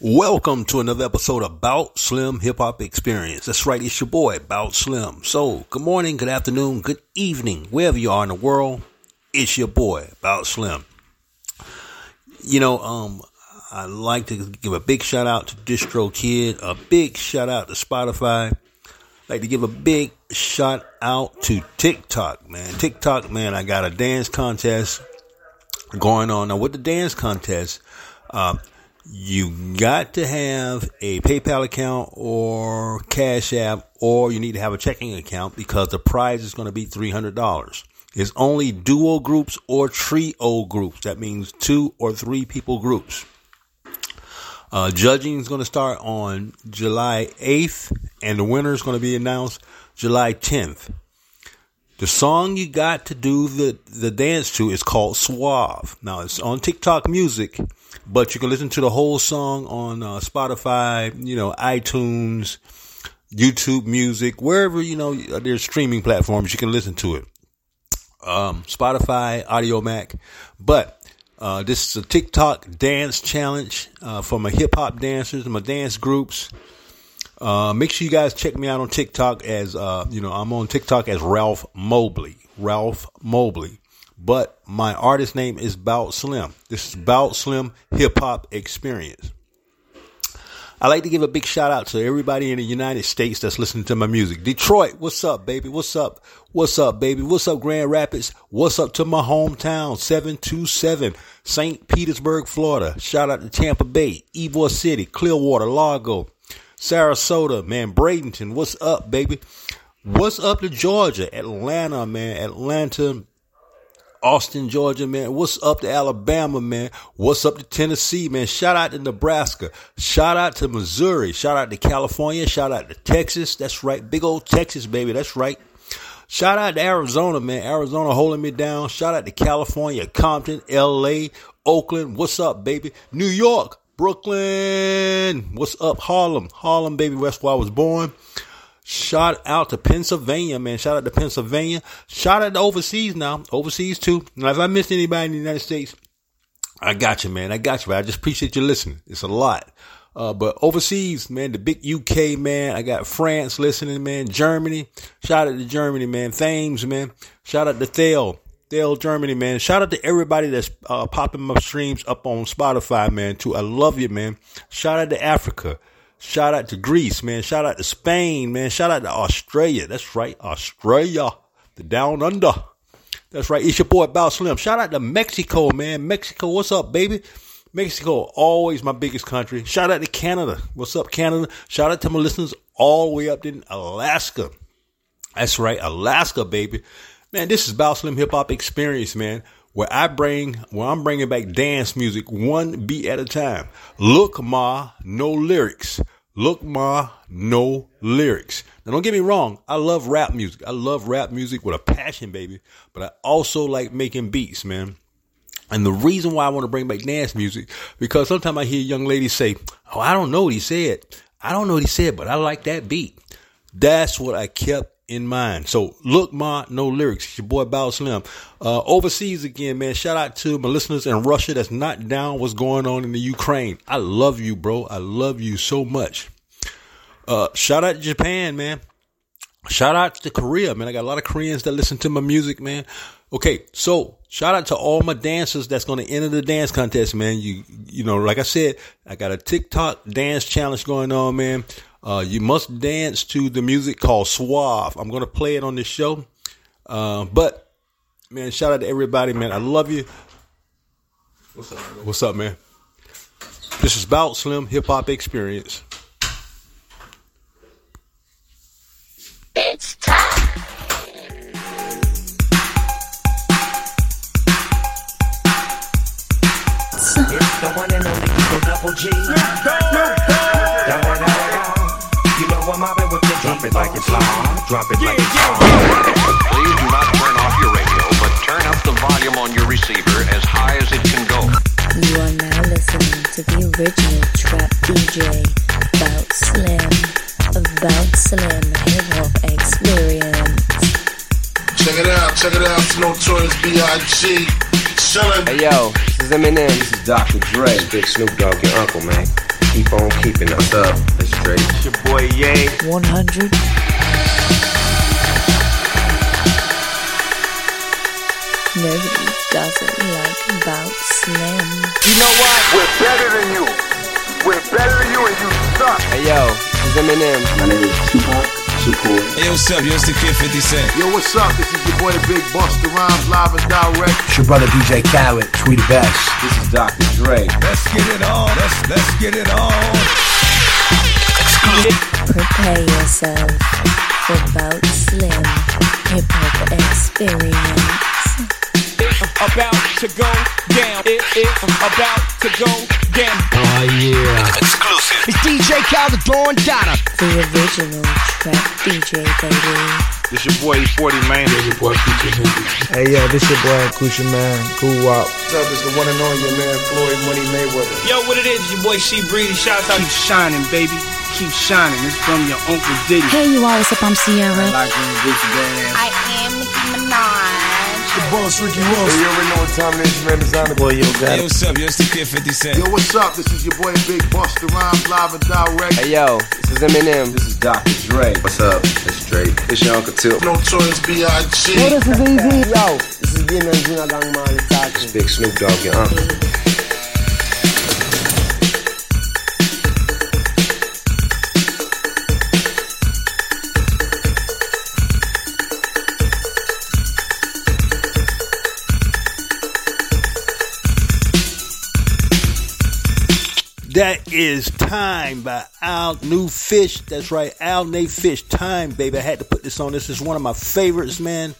Welcome to another episode of Bout Slim Hip Hop Experience. That's right, it's your boy, Bout Slim. So, good morning, good afternoon, good evening, wherever you are in the world, it's your boy, Bout Slim. You know, um, I'd like to give a big shout out to DistroKid, a big shout out to Spotify. I'd like to give a big shout out to TikTok, man. TikTok, man, I got a dance contest going on. Now, with the dance contest, uh, you got to have a PayPal account or Cash App, or you need to have a checking account because the prize is going to be $300. It's only duo groups or trio groups. That means two or three people groups. Uh, judging is going to start on July 8th, and the winner is going to be announced July 10th. The song you got to do the, the dance to is called Suave. Now it's on TikTok music, but you can listen to the whole song on uh, Spotify, you know, iTunes, YouTube music, wherever, you know, there's streaming platforms, you can listen to it. Um, Spotify, Audiomack. But, uh, this is a TikTok dance challenge, uh, for my hip hop dancers, my dance groups. Uh, make sure you guys check me out on TikTok as, uh, you know, I'm on TikTok as Ralph Mobley. Ralph Mobley. But my artist name is Bout Slim. This is Bout Slim Hip Hop Experience. I like to give a big shout out to everybody in the United States that's listening to my music. Detroit, what's up, baby? What's up? What's up, baby? What's up, Grand Rapids? What's up to my hometown, 727, St. Petersburg, Florida. Shout out to Tampa Bay, Ybor City, Clearwater, Largo, Sarasota, man, Bradenton, what's up, baby? What's up to Georgia, Atlanta, man, Atlanta, Austin, Georgia, man. What's up to Alabama, man? What's up to Tennessee, man? Shout out to Nebraska. Shout out to Missouri. Shout out to California. Shout out to Texas. That's right. Big old Texas, baby. That's right. Shout out to Arizona, man. Arizona holding me down. Shout out to California, Compton, LA, Oakland. What's up, baby? New York, Brooklyn. What's up, Harlem? Harlem, baby. That's where I was born. Shout out to Pennsylvania, man. Shout out to Pennsylvania. Shout out to overseas now. Overseas too. Now, if I missed anybody in the United States, I got you, man. I got you. Man. I just appreciate you listening. It's a lot. Uh, but overseas, man, the big UK, man. I got France listening, man. Germany. Shout out to Germany, man. Thames, man. Shout out to Thale. Thale, Germany, man. Shout out to everybody that's uh, popping my streams up on Spotify, man. Too. I love you, man. Shout out to Africa. Shout out to Greece, man. Shout out to Spain, man. Shout out to Australia. That's right. Australia. The down under. That's right. It's your boy Bout Slim. Shout out to Mexico, man. Mexico, what's up, baby? Mexico, always my biggest country. Shout out to Canada. What's up, Canada? Shout out to my listeners all the way up in Alaska. That's right. Alaska, baby. Man, this is Bout Slim Hip Hop Experience, man where I bring, where I'm bringing back dance music one beat at a time. Look, ma, no lyrics. Look, ma, no lyrics. Now, don't get me wrong. I love rap music. I love rap music with a passion, baby. But I also like making beats, man. And the reason why I want to bring back dance music, because sometimes I hear young ladies say, Oh, I don't know what he said. I don't know what he said, but I like that beat. That's what I kept in mind. So look, ma, no lyrics. It's your boy Bout Slim. Uh, overseas again, man. Shout out to my listeners in Russia that's not down what's going on in the Ukraine. I love you, bro. I love you so much. Uh, shout out to Japan, man. Shout out to Korea, man. I got a lot of Koreans that listen to my music, man. Okay, so shout out to all my dancers that's going to enter the dance contest, man. You, you know, like I said, I got a TikTok dance challenge going on, man. Uh, you must dance to the music called Suave. I'm going to play it on this show. Uh, but, man, shout out to everybody, man. I love you. What's up, man? What's up, man? This is Bout Slim Hip Hop Experience. It's time. It's the one and only Eagle Double G. it like it's live. Drop it like it's live. Please do not turn off your radio, but turn up the volume on your receiver as high as it can go. You are now listening to the original trap DJ, About Slim, About Slim Hip Hop Experience. Check it out, check it out. It's Notorious B.I.G. Chillin'. Hey yo, this is Eminem. This is Dr. Dre. It's Big Snoop Dogg, your uncle, man. Keep on keeping us up. It's straight. It's your boy Ye. 100. Nobody doesn't like About Slim. You know what? We're better than you. We're better than you and you suck. Hey yo, this is Eminem. My name is Tupac Shakur. Hey, what's up? Yo, it's the Kid 50 Cent. Yo, what's up? This is your boy Big Busta Rhymes live and direct. It's your brother DJ Khaled, We the Best. This is Dr. Dre. Let's get it on. Let's let's get it on. Prepare yourself for About Slim Hip Hop Experience. about to go down. It is about to go down. Oh yeah. Exclusive. It's DJ Khaled, Dawn Donna. The original trap DJ, baby. This your boy 40 man. This your boy Future Hey yo, this your boy Gucci Mane, Cool Wop. What's up? It's the one and only your man Floyd Money Mayweather. Yo, what it is? Your boy She Breedy. Shouts out. Keep shining, baby. Keep shining. It's from your Uncle Diddy. Hey, you all, what's up? I'm Ciara. Like Gucci Badass. I am Nicki Minaj. The boss Ricky Ross. Hey, you already know what time it is, man. Designer Boy, yo, got Hey, what's up? Yo, it's the Kid 50 Cent. Yo, what's up? This is your boy Big Busta Rhymes live and direct. Hey yo, this is Eminem. This is Dr. Dre. What's up? It's straight. It's your Uncle Till. No choice, B.I.G. Yo, this is easy. Yo, this is Gin and Juna Gang Man It's. Big Snoop Dogg, your uncle. That is Time by Al New Fish. That's right, Al Nate Fish. Time, baby. I had to put this on. This is one of my favorites, man.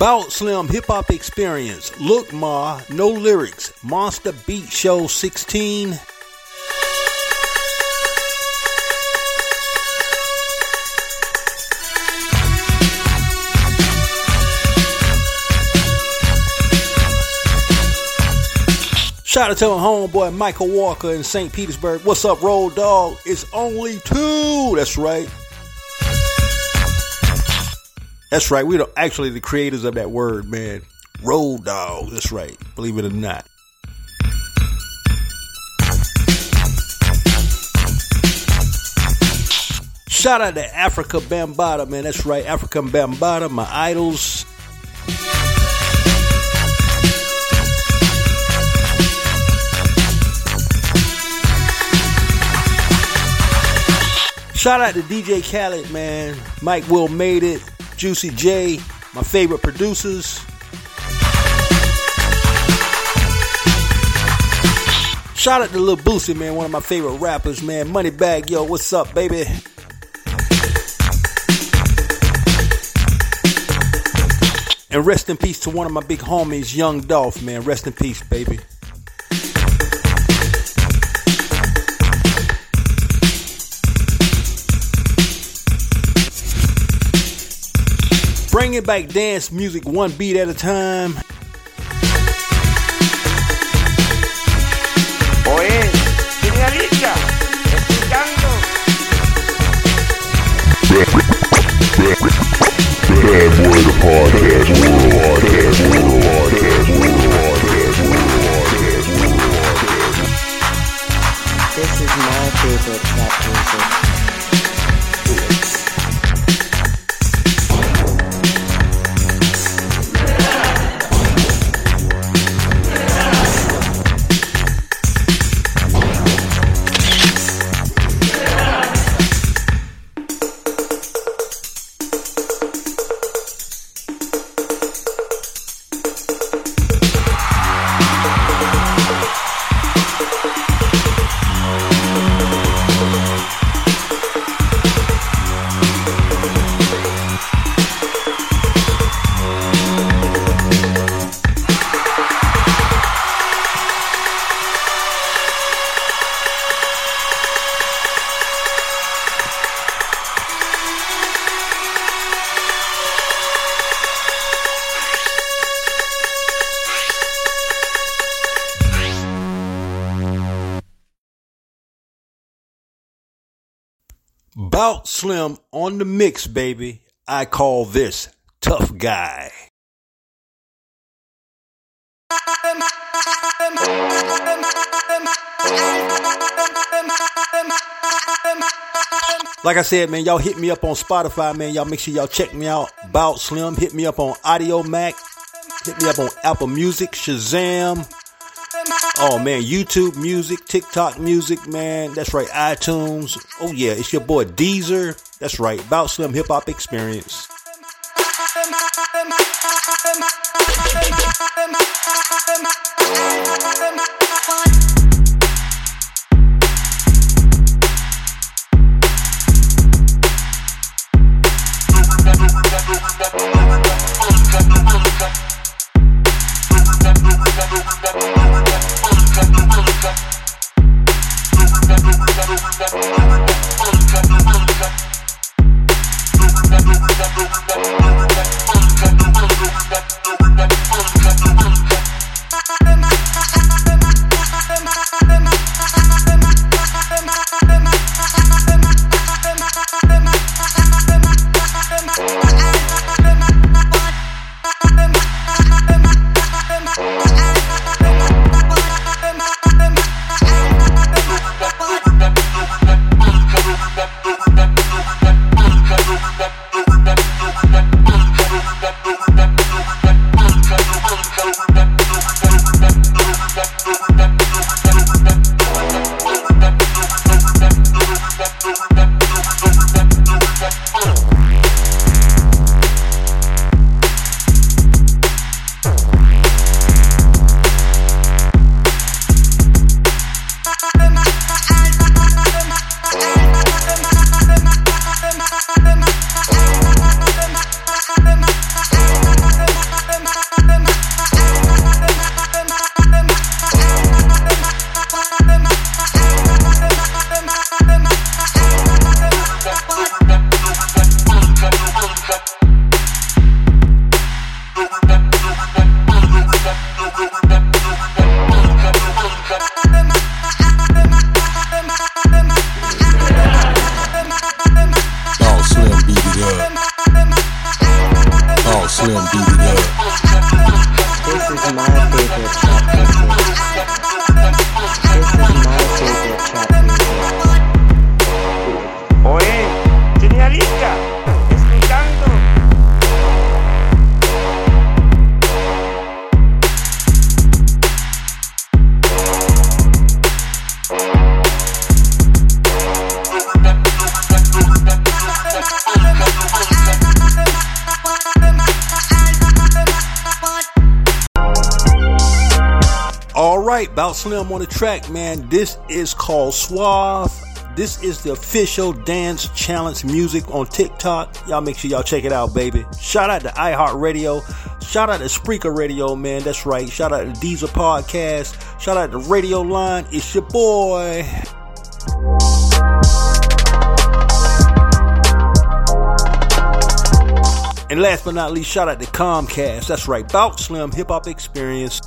Bout Slim Hip Hop Experience. Look, Ma, no lyrics. Monster Beat Show 16. Shout out to my homeboy Michael Walker in St. Petersburg. What's up, Road Dog? It's only two. That's right. That's right. We're actually the creators of that word, man. Road Dog. That's right. Believe it or not. Shout out to Afrika Bambaataa, man. That's right. African Bambaataa, my idols. Shout out to DJ Khaled, man. Mike Will made it. Juicy J, my favorite producers. Shout out to Lil Boosie, man, one of my favorite rappers, man. Moneybagg, yo, what's up, baby? And rest in peace to one of my big homies, Young Dolph, man. Rest in peace, baby. Bringing back dance music one beat at a time. Bout Slim on the mix, baby. I call this tough guy. Like I said, man, y'all hit me up on Spotify, man. Y'all make sure y'all check me out. Bout Slim. Hit me up on Audiomack. Hit me up on Apple Music, Shazam. Oh man, YouTube Music, TikTok Music, man. That's right, iTunes. Oh yeah, it's your boy Deezer. That's right, Bout Slim Hip Hop Experience. Right, Bout Slim on the track, man. This is called Suave. This is the official dance challenge music on TikTok. Y'all make sure y'all check it out, baby. Shout out to iHeartRadio. Shout out to Spreaker Radio, man. That's right. Shout out to Deezer Podcast. Shout out to Radio Line. It's your boy. And last but not least, shout out to Comcast. That's right. Bout Slim Hip Hop Experience.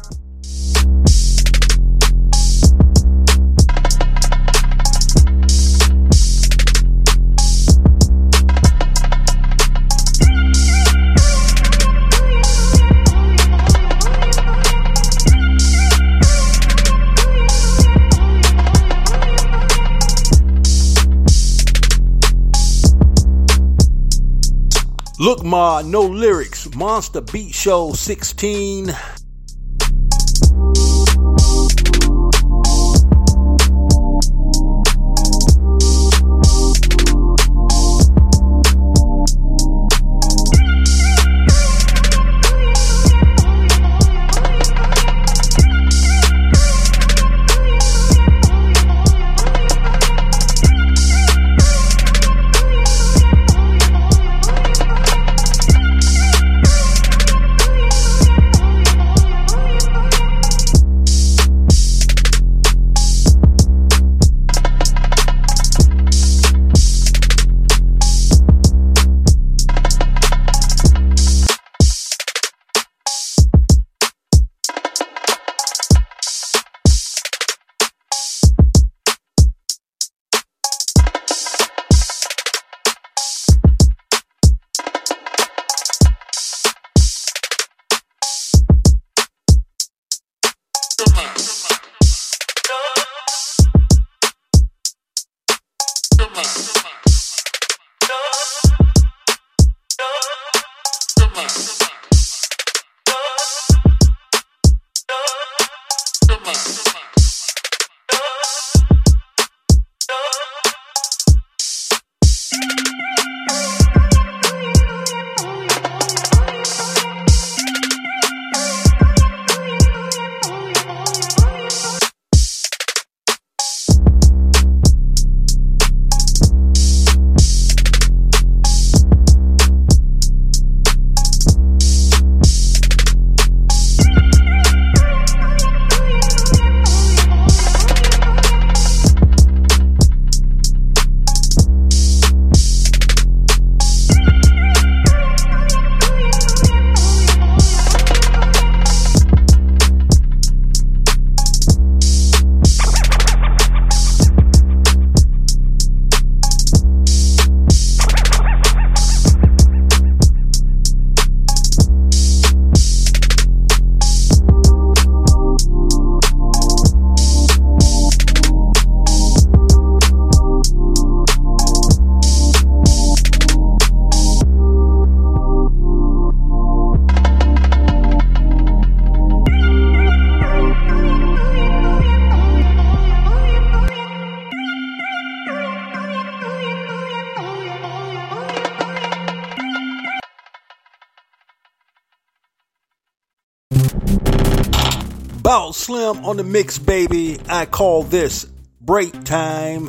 Look Ma, no lyrics. Monster Beat Show 16. Bout on the mix, baby. I call this break time.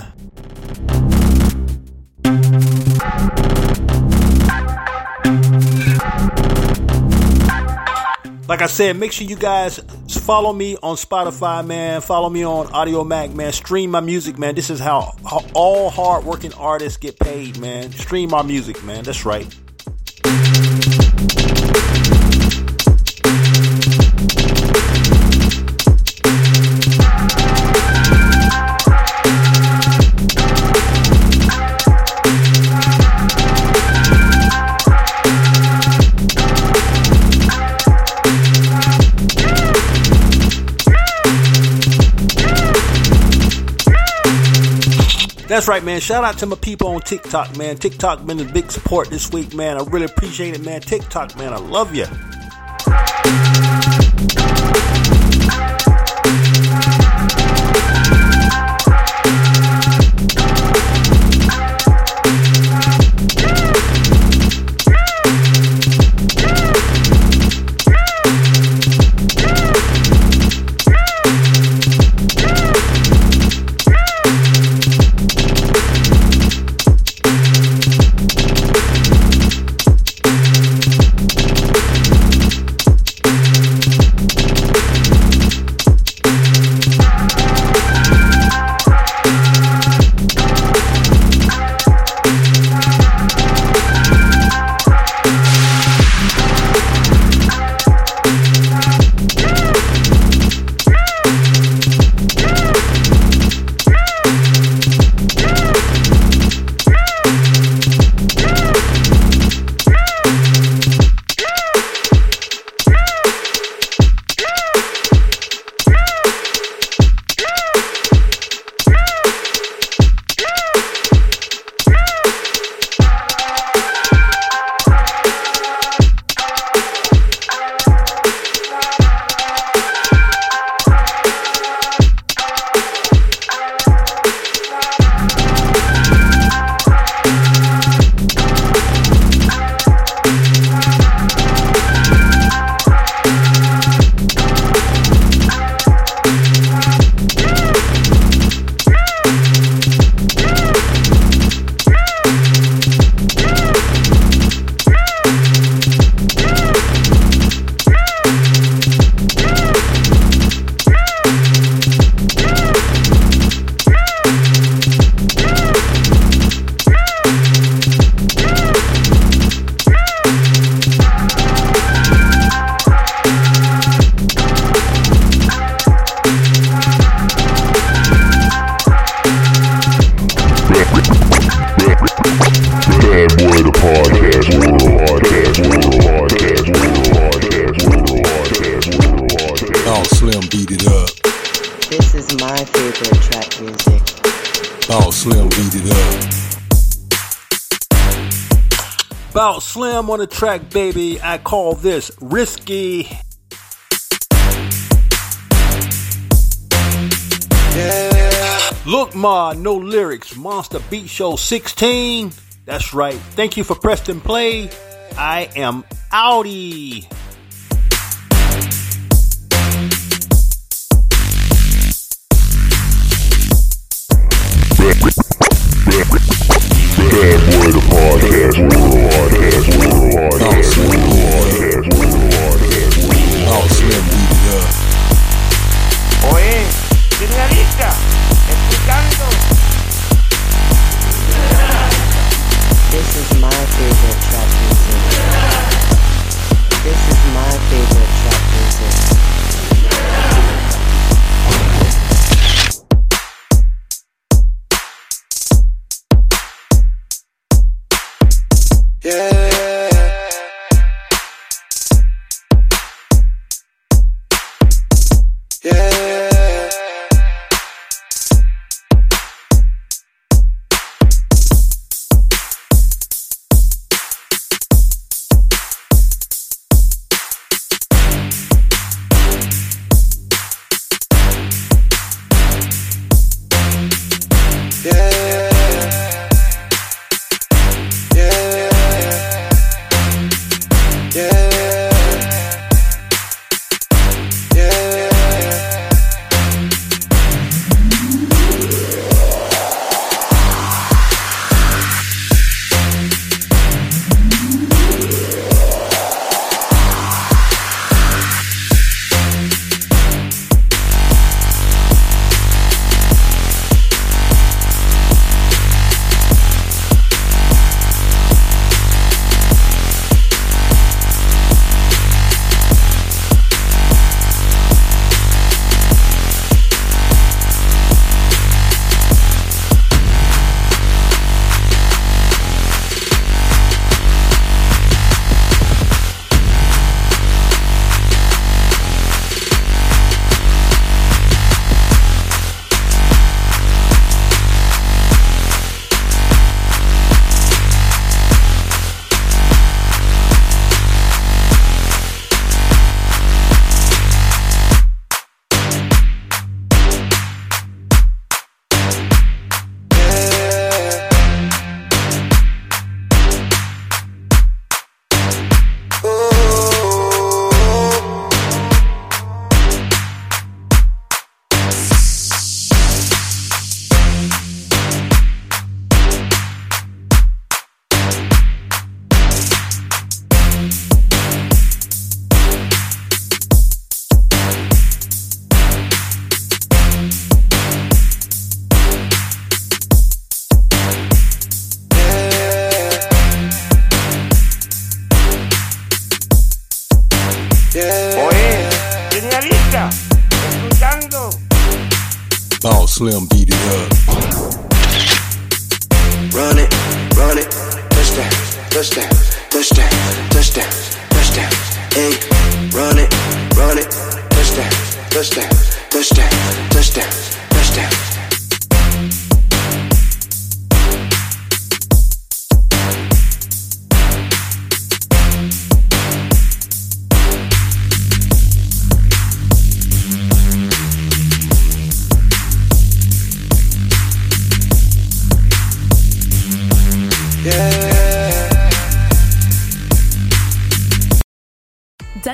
Like I said, make sure you guys follow me on Spotify, man. Follow me on Audiomack, man. Stream my music, man. This is how, how all hardworking artists get paid, man. Stream our music, man. That's right. That's right, man. Shout out to my people on TikTok, man. TikTok been a big support this week, man. I really appreciate it, man. TikTok, man. I love you. Slim beat it up. This is my favorite trap music. Bout Slim beat it up. Bout Slim on the track, baby. I call this risky. Yeah. Look, Ma, no lyrics. Monster Beat Show 16. That's right. Thank you for Preston Play. I am Audi. Bad boy the podcast world podcast world podcast world Yeah.